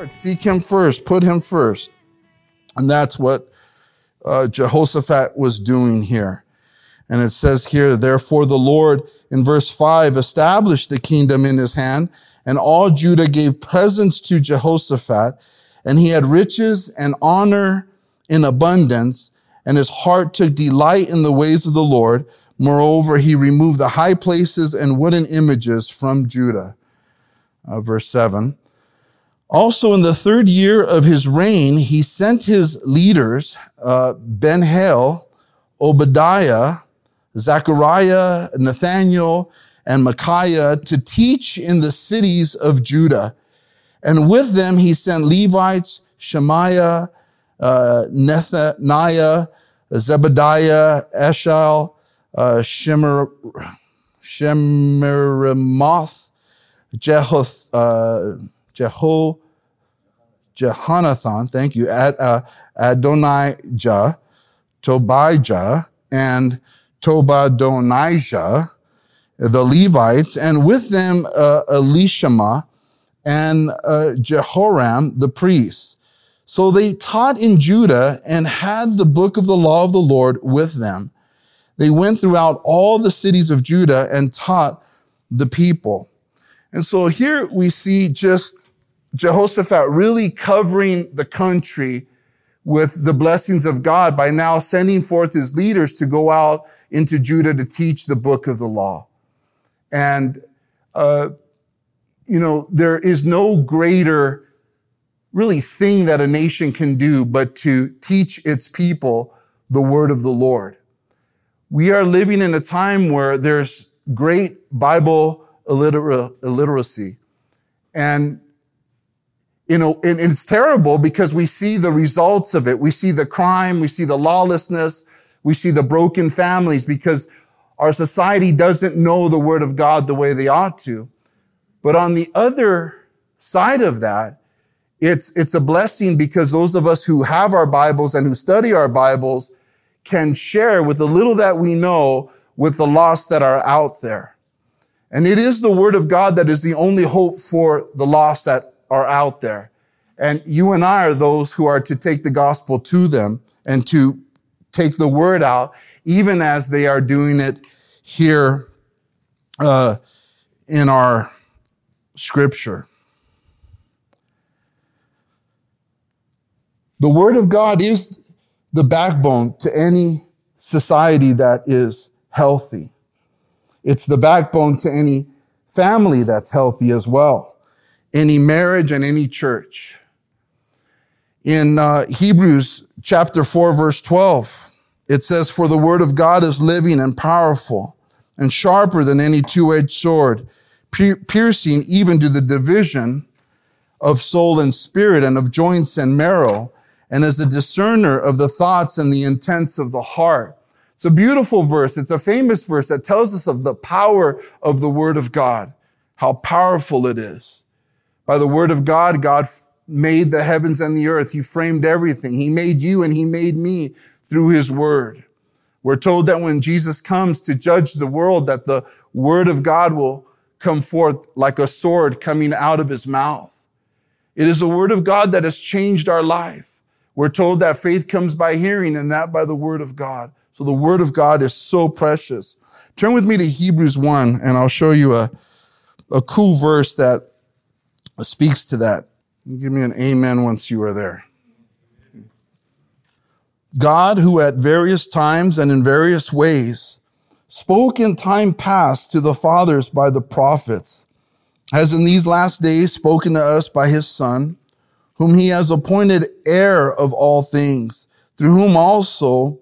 Lord, seek him first, put him first. And that's what uh, Jehoshaphat was doing here. And it says here, therefore the Lord in verse five established the kingdom in his hand and all Judah gave presents to Jehoshaphat and he had riches and honor in abundance and his heart took delight in the ways of the Lord. Moreover, he removed the high places and wooden images from Judah. Uh, verse seven. Also, in the third year of his reign, he sent his leaders, uh, Ben-Hail, Obadiah, Zechariah, Nathaniel, and Micaiah to teach in the cities of Judah. And with them, he sent Levites, Shemaiah, uh, Nethaniah, Zebediah, Eshal, uh, Shemer, Jehoth, uh, Jeho, Jehonathan, thank you, Ad, uh, Adonijah, Tobijah, and Tobadonijah, the Levites, and with them uh, Elishama and uh, Jehoram, the priests. So they taught in Judah and had the book of the law of the Lord with them. They went throughout all the cities of Judah and taught the people. And so here we see just Jehoshaphat really covering the country with the blessings of God by now sending forth his leaders to go out into Judah to teach the book of the law. And, uh, you know, there is no greater really thing that a nation can do but to teach its people the word of the Lord. We are living in a time where there's great Bible illiter- illiteracy. And you know, and, it's terrible because we see the results of it. We see the crime, we see the lawlessness, we see the broken families because our society doesn't know the word of God the way they ought to. But on the other side of that, it's, it's a blessing because those of us who have our Bibles and who study our Bibles can share with the little that we know with the lost that are out there. And it is the word of God that is the only hope for the lost that are out there. And you and I are those who are to take the gospel to them and to take the word out, even as they are doing it here uh, in our scripture. The word of God is the backbone to any society that is healthy. It's the backbone to any family that's healthy as well any marriage and any church. In uh, Hebrews chapter 4, verse 12, it says, For the word of God is living and powerful and sharper than any two edged sword, piercing even to the division of soul and spirit and of joints and marrow, and as a discerner of the thoughts and the intents of the heart. It's a beautiful verse. It's a famous verse that tells us of the power of the word of God, how powerful it is. By the word of God, God made the heavens and the earth. He framed everything. He made you and he made me through his word. We're told that when Jesus comes to judge the world, that the word of God will come forth like a sword coming out of his mouth. It is the word of God that has changed our life. We're told that faith comes by hearing and that by the word of God. So the word of God is so precious. Turn with me to Hebrews 1 and I'll show you a, a cool verse that speaks to that. Give me an amen once you are there. God, who at various times and in various ways spoke in time past to the fathers by the prophets, has in these last days spoken to us by his Son, whom he has appointed heir of all things, through whom also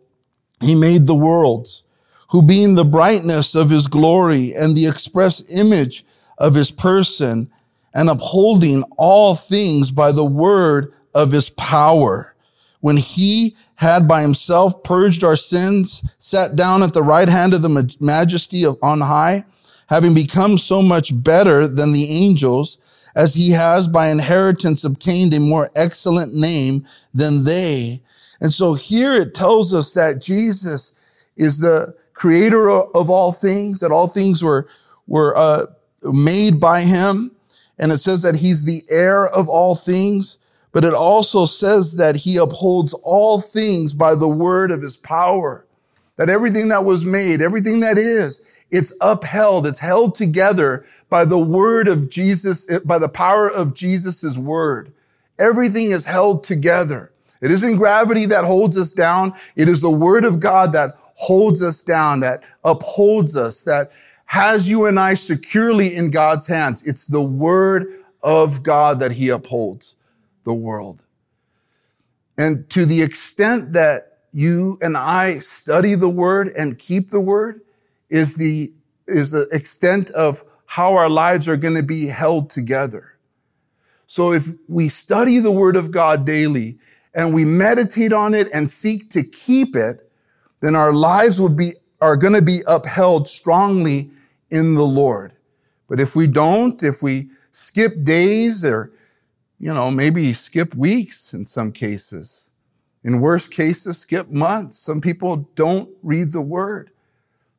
he made the worlds, who being the brightness of his glory and the express image of his person, and upholding all things by the word of his power. When he had by himself purged our sins, sat down at the right hand of the majesty of on high, having become so much better than the angels, as he has by inheritance obtained a more excellent name than they. And so here it tells us that Jesus is the creator of all things, that all things were, were uh, made by him. And it says that he's the heir of all things, but it also says that he upholds all things by the word of his power. That everything that was made, everything that is, it's upheld, it's held together by the word of Jesus, eh, by the power of Jesus' word. Everything is held together. It isn't gravity that holds us down. It is the word of God that holds us down, that upholds us, that has you and I securely in God's hands. It's the word of God that he upholds the world. And to the extent that you and I study the word and keep the word is the, is the extent of how our lives are going to be held together. So if we study the word of God daily and we meditate on it and seek to keep it, then our lives will be, are going to be upheld strongly in the Lord. But if we don't, if we skip days or, you know, maybe skip weeks in some cases, in worst cases, skip months, some people don't read the word,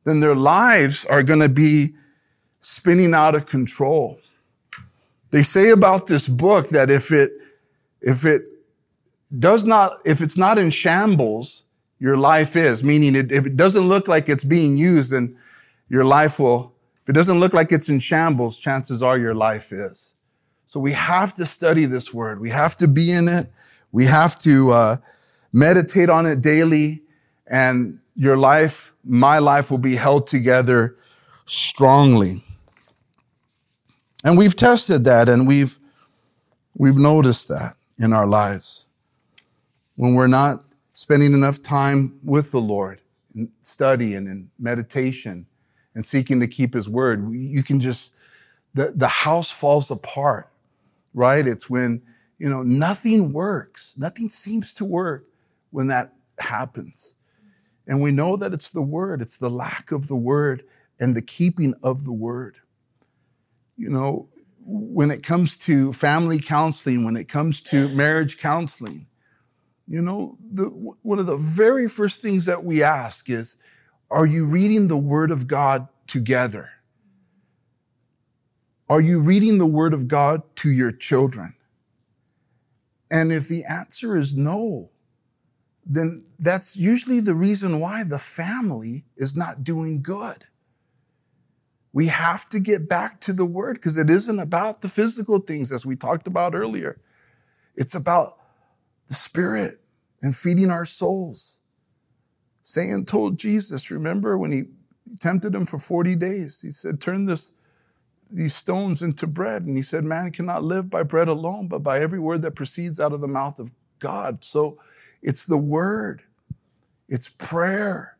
then their lives are going to be spinning out of control. They say about this book that if it, if it does not, if it's not in shambles, your life is, meaning it, if it doesn't look like it's being used, then your life will it doesn't look like it's in shambles, chances are your life is. So we have to study this word. We have to be in it. We have to uh, meditate on it daily, and your life, my life, will be held together strongly. And we've tested that, and we've we've noticed that in our lives when we're not spending enough time with the Lord in study and meditation and seeking to keep his word, you can just, the, the house falls apart, right? It's when, you know, nothing works. Nothing seems to work when that happens. And we know that it's the word, it's the lack of the word and the keeping of the word. You know, when it comes to family counseling, when it comes to marriage counseling, you know, the, one of the very first things that we ask is, are you reading the Word of God together? Are you reading the Word of God to your children? And if the answer is no, then that's usually the reason why the family is not doing good. We have to get back to the Word because it isn't about the physical things as we talked about earlier. It's about the Spirit and feeding our souls. Satan told Jesus, remember when he tempted him for 40 days? He said, Turn this, these stones into bread. And he said, Man cannot live by bread alone, but by every word that proceeds out of the mouth of God. So it's the word, it's prayer.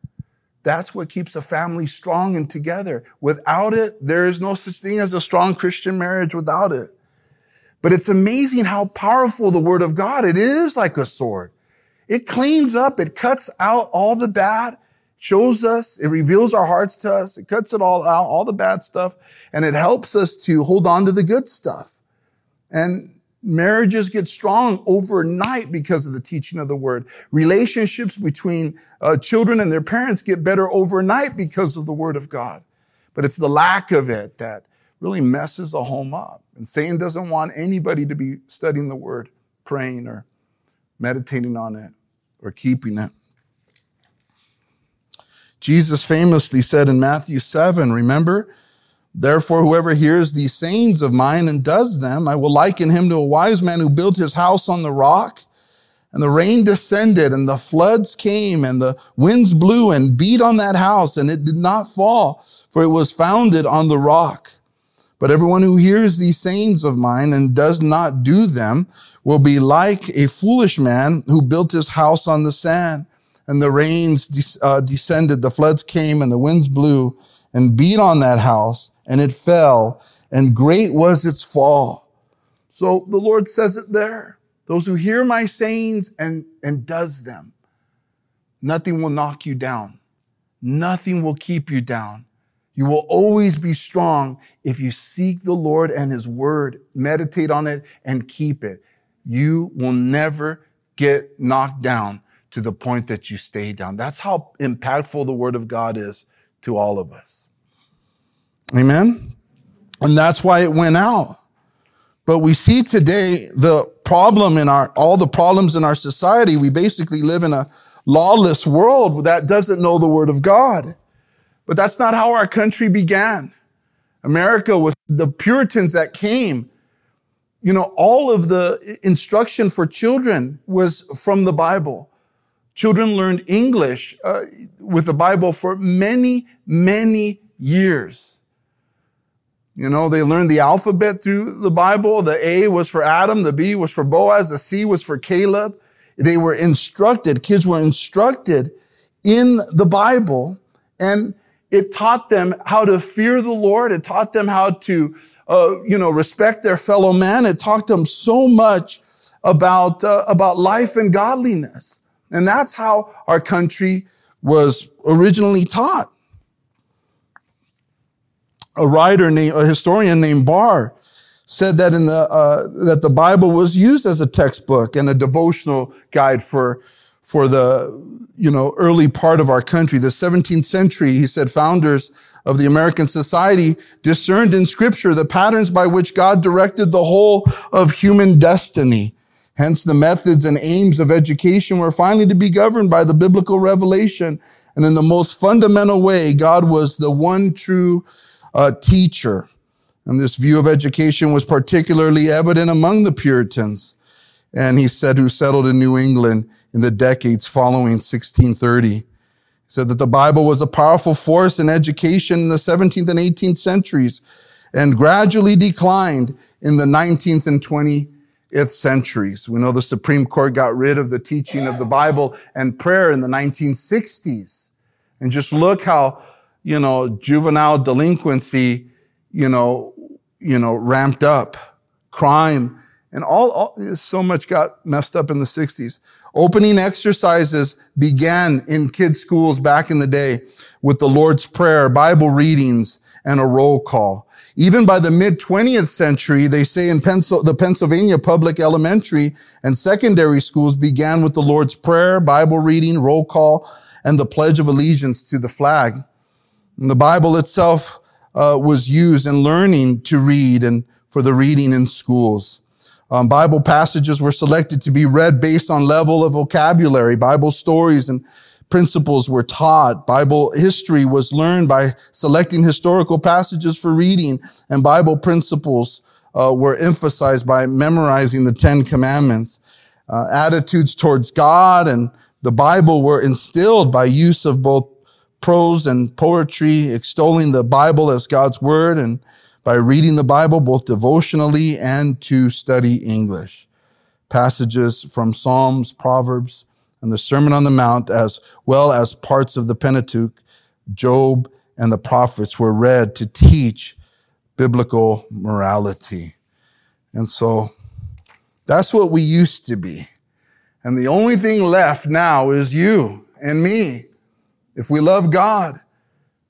That's what keeps a family strong and together. Without it, there is no such thing as a strong Christian marriage without it. But it's amazing how powerful the word of God, it is like a sword. It cleans up, it cuts out all the bad, shows us, it reveals our hearts to us, it cuts it all out, all the bad stuff, and it helps us to hold on to the good stuff. And marriages get strong overnight because of the teaching of the word. Relationships between uh, children and their parents get better overnight because of the word of God. But it's the lack of it that really messes a home up. And Satan doesn't want anybody to be studying the word, praying, or meditating on it or keeping it. Jesus famously said in Matthew 7, remember, Therefore, whoever hears these sayings of mine and does them, I will liken him to a wise man who built his house on the rock. And the rain descended and the floods came and the winds blew and beat on that house and it did not fall, for it was founded on the rock. But everyone who hears these sayings of mine and does not do them will be like a foolish man who built his house on the sand. And the rains uh, descended, the floods came, and the winds blew and beat on that house, and it fell, and great was its fall. So the Lord says it there. Those who hear my sayings and, and does them, nothing will knock you down. Nothing will keep you down. You will always be strong if you seek the Lord and his word, meditate on it and keep it. You will never get knocked down to the point that you stay down. That's how impactful the word of God is to all of us. Amen. And that's why it went out. But we see today the problem in our, all the problems in our society. We basically live in a lawless world that doesn't know the word of God. But that's not how our country began. America was the Puritans that came. You know, all of the instruction for children was from the Bible. Children learned English uh, with the Bible for many, many years. You know, they learned the alphabet through the Bible. The A was for Adam, the B was for Boaz, the C was for Caleb. They were instructed, kids were instructed in the Bible, and it taught them how to fear the Lord. It taught them how to, uh, you know, respect their fellow man. It taught them so much about, uh, about life and godliness. And that's how our country was originally taught a writer named, a historian named Barr said that in the, uh, that the Bible was used as a textbook and a devotional guide for, for the, you know, early part of our country. The 17th century, he said, founders of the American society discerned in scripture the patterns by which God directed the whole of human destiny. Hence, the methods and aims of education were finally to be governed by the biblical revelation. And in the most fundamental way, God was the one true uh, teacher. And this view of education was particularly evident among the Puritans. And he said, who settled in New England in the decades following 1630. He said that the Bible was a powerful force in education in the 17th and 18th centuries and gradually declined in the 19th and 20th centuries. We know the Supreme Court got rid of the teaching of the Bible and prayer in the 1960s. And just look how you know, juvenile delinquency, you know, you know, ramped up, crime, and all, all so much got messed up in the 60s. Opening exercises began in kids' schools back in the day with the Lord's Prayer, Bible readings, and a roll call. Even by the mid 20th century, they say in Pencil, the Pennsylvania public elementary and secondary schools began with the Lord's Prayer, Bible reading, roll call, and the Pledge of Allegiance to the flag. And the Bible itself uh, was used in learning to read and for the reading in schools. Um, Bible passages were selected to be read based on level of vocabulary. Bible stories and principles were taught. Bible history was learned by selecting historical passages for reading, and Bible principles uh, were emphasized by memorizing the Ten Commandments. Uh, attitudes towards God and the Bible were instilled by use of both prose and poetry, extolling the Bible as God's word and by reading the Bible both devotionally and to study English. Passages from Psalms, Proverbs, and the Sermon on the Mount, as well as parts of the Pentateuch, Job, and the prophets were read to teach biblical morality. And so that's what we used to be. And the only thing left now is you and me if we love God,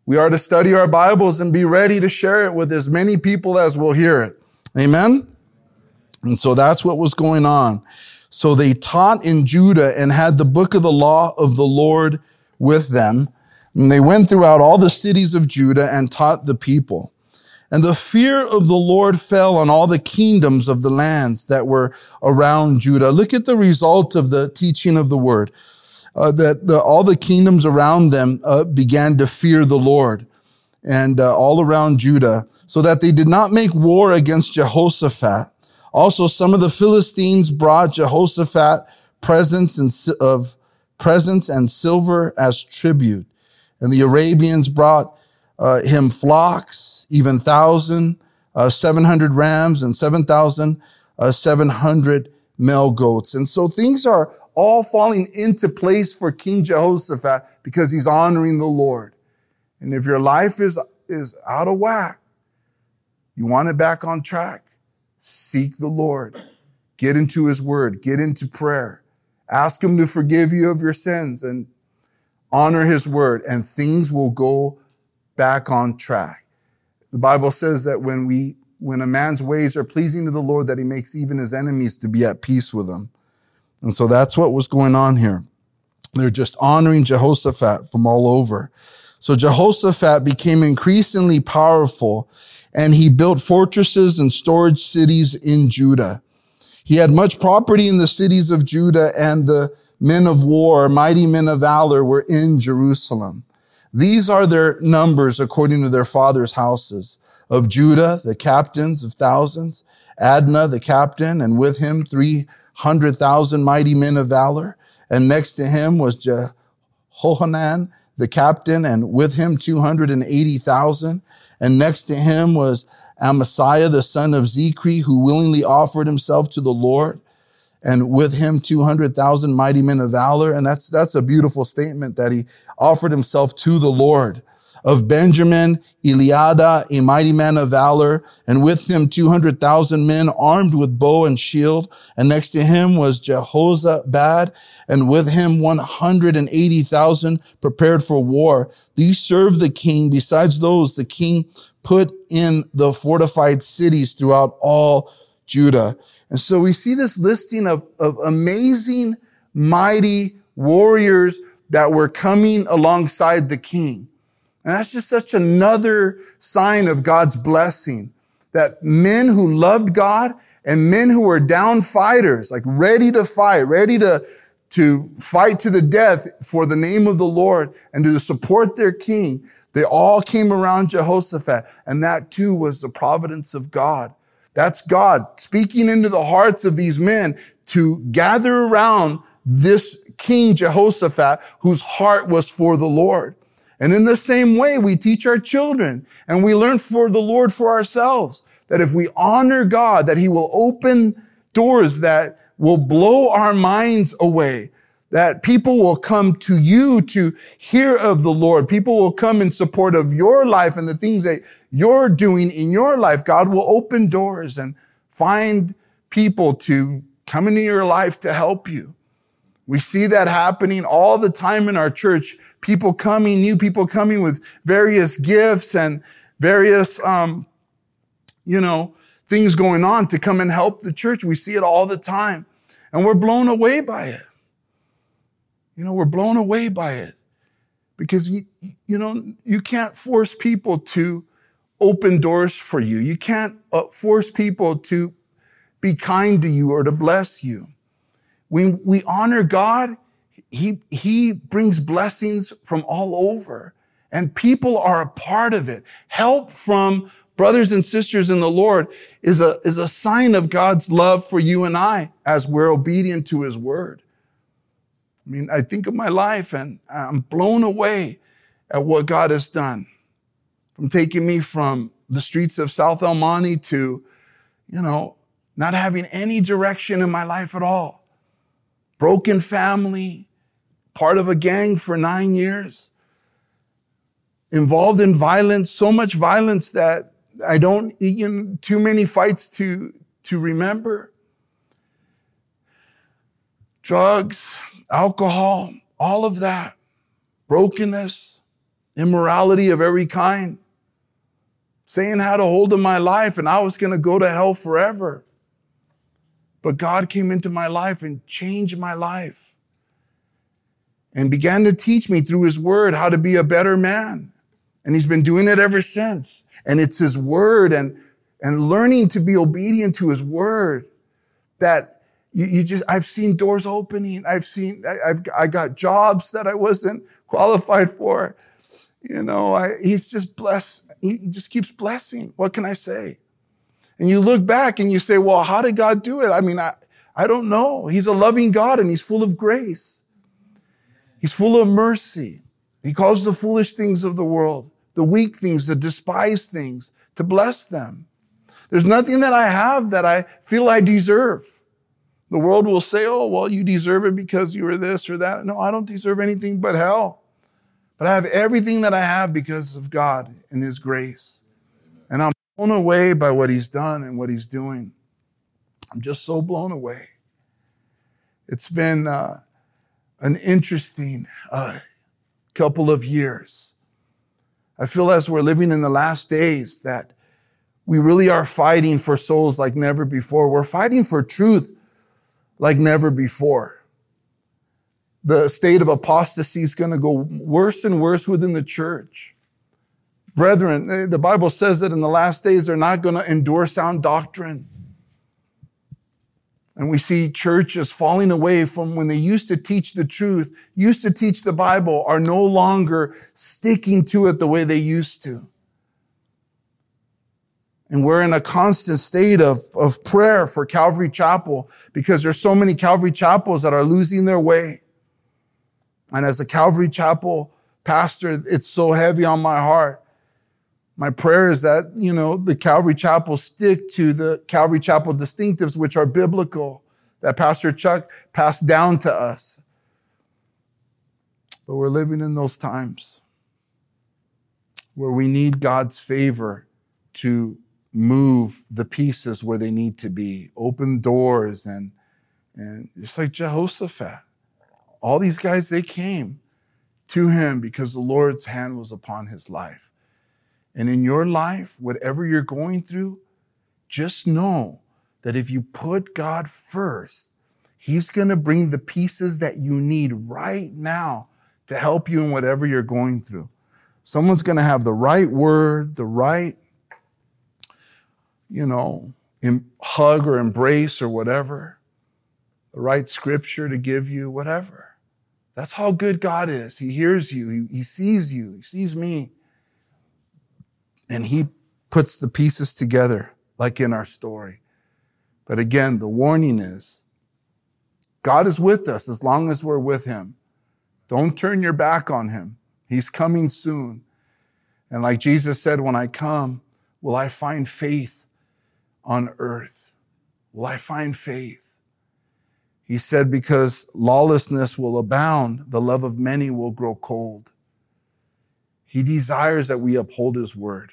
we are to study our Bibles and be ready to share it with as many people as will hear it. Amen? And so that's what was going on. So they taught in Judah and had the book of the law of the Lord with them. And they went throughout all the cities of Judah and taught the people. And the fear of the Lord fell on all the kingdoms of the lands that were around Judah. Look at the result of the teaching of the word uh, that the, all the kingdoms around them uh, began to fear the Lord and uh, all around Judah, so that they did not make war against Jehoshaphat. Also, some of the Philistines brought Jehoshaphat presents and of presents and silver as tribute, and the Arabians brought uh, him flocks, even thousand, uh, seven hundred rams, and seven thousand uh, seven hundred male goats. And so things are all falling into place for King Jehoshaphat because he's honoring the Lord. And if your life is, is out of whack, You want it back on track? Seek the Lord. Get into his word. Get into prayer. Ask him to forgive you of your sins and honor his word and things will go back on track. The Bible says that when we, when a man's ways are pleasing to the Lord, that he makes even his enemies to be at peace with him. And so that's what was going on here. They're just honoring Jehoshaphat from all over. So Jehoshaphat became increasingly powerful and he built fortresses and storage cities in Judah. He had much property in the cities of Judah and the men of war, mighty men of valor were in Jerusalem. These are their numbers according to their fathers' houses. Of Judah, the captains of thousands, Adnah, the captain, and with him 300,000 mighty men of valor. And next to him was Jehohanan, the captain, and with him 280,000. And next to him was Amasiah, the son of Zichri, who willingly offered himself to the Lord. And with him 200,000 mighty men of valor. And that's, that's a beautiful statement that he offered himself to the Lord of Benjamin, Eliada, a mighty man of valor, and with him 200,000 men armed with bow and shield. And next to him was Jehozabad, and with him 180,000 prepared for war. These served the king. Besides those, the king put in the fortified cities throughout all Judah. And so we see this listing of, of amazing, mighty warriors that were coming alongside the king. And that's just such another sign of God's blessing that men who loved God and men who were down fighters, like ready to fight, ready to, to fight to the death for the name of the Lord and to support their king, they all came around Jehoshaphat. And that too was the providence of God. That's God speaking into the hearts of these men to gather around this King Jehoshaphat whose heart was for the Lord. And in the same way, we teach our children and we learn for the Lord for ourselves that if we honor God, that he will open doors that will blow our minds away, that people will come to you to hear of the Lord. People will come in support of your life and the things that you're doing in your life. God will open doors and find people to come into your life to help you. We see that happening all the time in our church people coming, new people coming with various gifts and various, um, you know, things going on to come and help the church. We see it all the time and we're blown away by it. You know, we're blown away by it because you, you know, you can't force people to open doors for you. You can't uh, force people to be kind to you or to bless you. When we honor God, he, he brings blessings from all over and people are a part of it. Help from brothers and sisters in the Lord is a, is a sign of God's love for you and I as we're obedient to his word. I mean, I think of my life and I'm blown away at what God has done from taking me from the streets of South El Monte to, you know, not having any direction in my life at all. Broken family, part of a gang for nine years, involved in violence, so much violence that I don't, know, too many fights to, to remember. Drugs, alcohol, all of that, brokenness, immorality of every kind, saying had a hold of my life and I was going to go to hell forever. But God came into my life and changed my life and began to teach me through his word how to be a better man. And he's been doing it ever since. And it's his word and, and learning to be obedient to his word that you, you just, I've seen doors opening. I've seen, I, I've, I got jobs that I wasn't qualified for. You know, I, he's just blessed. He just keeps blessing. What can I say? And you look back and you say, well, how did God do it? I mean, I, I don't know. He's a loving God and he's full of grace. He's full of mercy. He calls the foolish things of the world, the weak things, the despised things, to bless them. There's nothing that I have that I feel I deserve. The world will say, oh, well, you deserve it because you were this or that. No, I don't deserve anything but hell. But I have everything that I have because of God and His grace. And I'm blown away by what he's done and what he's doing. I'm just so blown away. It's been uh, an interesting uh, couple of years. I feel as we're living in the last days that we really are fighting for souls like never before. We're fighting for truth like never before. The state of apostasy is going to go worse and worse within the church. Brethren, eh, the Bible says that in the last days they're not going to endure sound doctrine. And we see churches falling away from when they used to teach the truth, used to teach the Bible, are no longer sticking to it the way they used to. And we're in a constant state of, of prayer for Calvary Chapel because there's so many Calvary Chapels that are losing their way. And as a Calvary Chapel pastor, it's so heavy on my heart. My prayer is that, you know, the Calvary Chapel stick to the Calvary Chapel distinctives, which are biblical, that Pastor Chuck passed down to us. But we're living in those times where we need God's favor to move the pieces where they need to be, open doors and and just like Jehoshaphat. All these guys, they came to him because the Lord's hand was upon his life. And in your life, whatever you're going through, just know that if you put God first, He's going to bring the pieces that you need right now to help you in whatever you're going through. Someone's going to have the right word, the right you know, hug or embrace or whatever, the right scripture to give you, whatever. That's how good God is. He hears you, He, he sees you, He sees me. And He puts the pieces together, like in our story. But again, the warning is God is with us as long as we're with Him. Don't turn your back on Him. He's coming soon. And like Jesus said, when I come, will I find faith on earth? Will I find faith? He said, because lawlessness will abound, the love of many will grow cold. He desires that we uphold his word.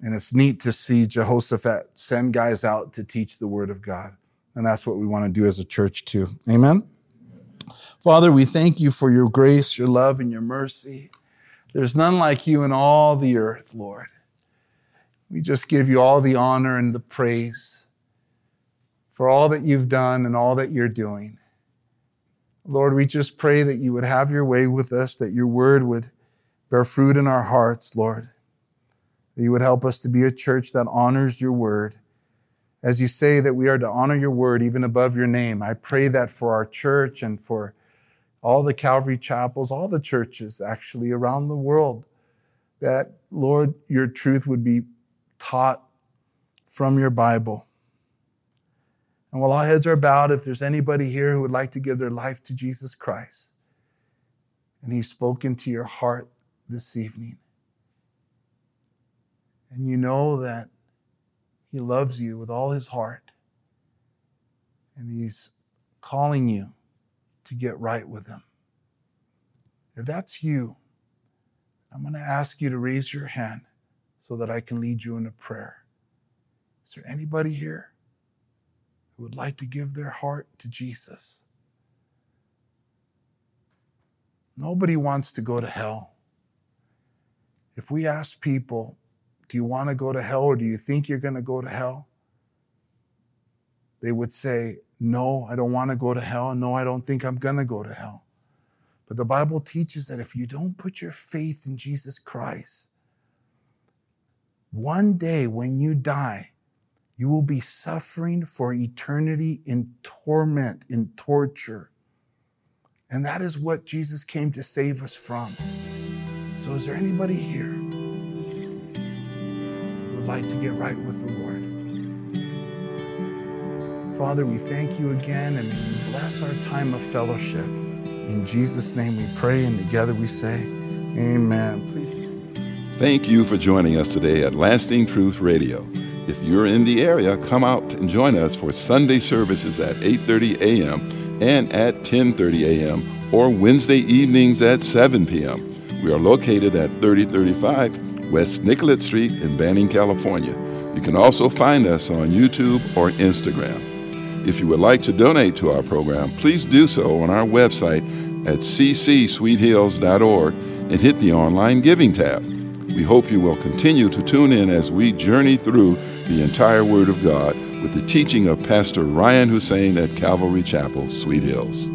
And it's neat to see Jehoshaphat send guys out to teach the word of God. And that's what we want to do as a church too. Amen. Father, we thank you for your grace, your love, and your mercy. There's none like you in all the earth, Lord. We just give you all the honor and the praise for all that you've done and all that you're doing. Lord, we just pray that you would have your way with us, that your word would bear fruit in our hearts, Lord. That you would help us to be a church that honors your word. As you say that we are to honor your word even above your name, I pray that for our church and for all the Calvary chapels, all the churches actually around the world, that, Lord, your truth would be taught from your Bible. And while all heads are bowed, if there's anybody here who would like to give their life to Jesus Christ, and He's spoken to your heart this evening, and you know that He loves you with all His heart, and He's calling you to get right with Him. If that's you, I'm going to ask you to raise your hand so that I can lead you in a prayer. Is there anybody here who would like to give their heart to Jesus? Nobody wants to go to hell. If we ask people, do you want to go to hell or do you think you're going to go to hell? They would say, no, I don't want to go to hell. No, I don't think I'm going to go to hell. But the Bible teaches that if you don't put your faith in Jesus Christ, one day when you die, you will be suffering for eternity in torment, in torture. And that is what Jesus came to save us from. So, is there anybody here like to get right with the Lord? Father, we thank you again and you bless our time of fellowship. In Jesus' name we pray, and together we say, Amen. Please. Thank you for joining us today at Lasting Truth Radio. If you're in the area, come out and join us for Sunday services at 8:30 a.m. and at 10:30 a.m. or Wednesday evenings at 7 p.m. We are located at 3035 West Nicollet Street in Banning, California. You can also find us on YouTube or Instagram. If you would like to donate to our program, please do so on our website at ccsweethills.org and hit the online giving tab. We hope you will continue to tune in as we journey through the entire Word of God with the teaching of Pastor Ryan Hussein at Calvary Chapel, Sweet Hills.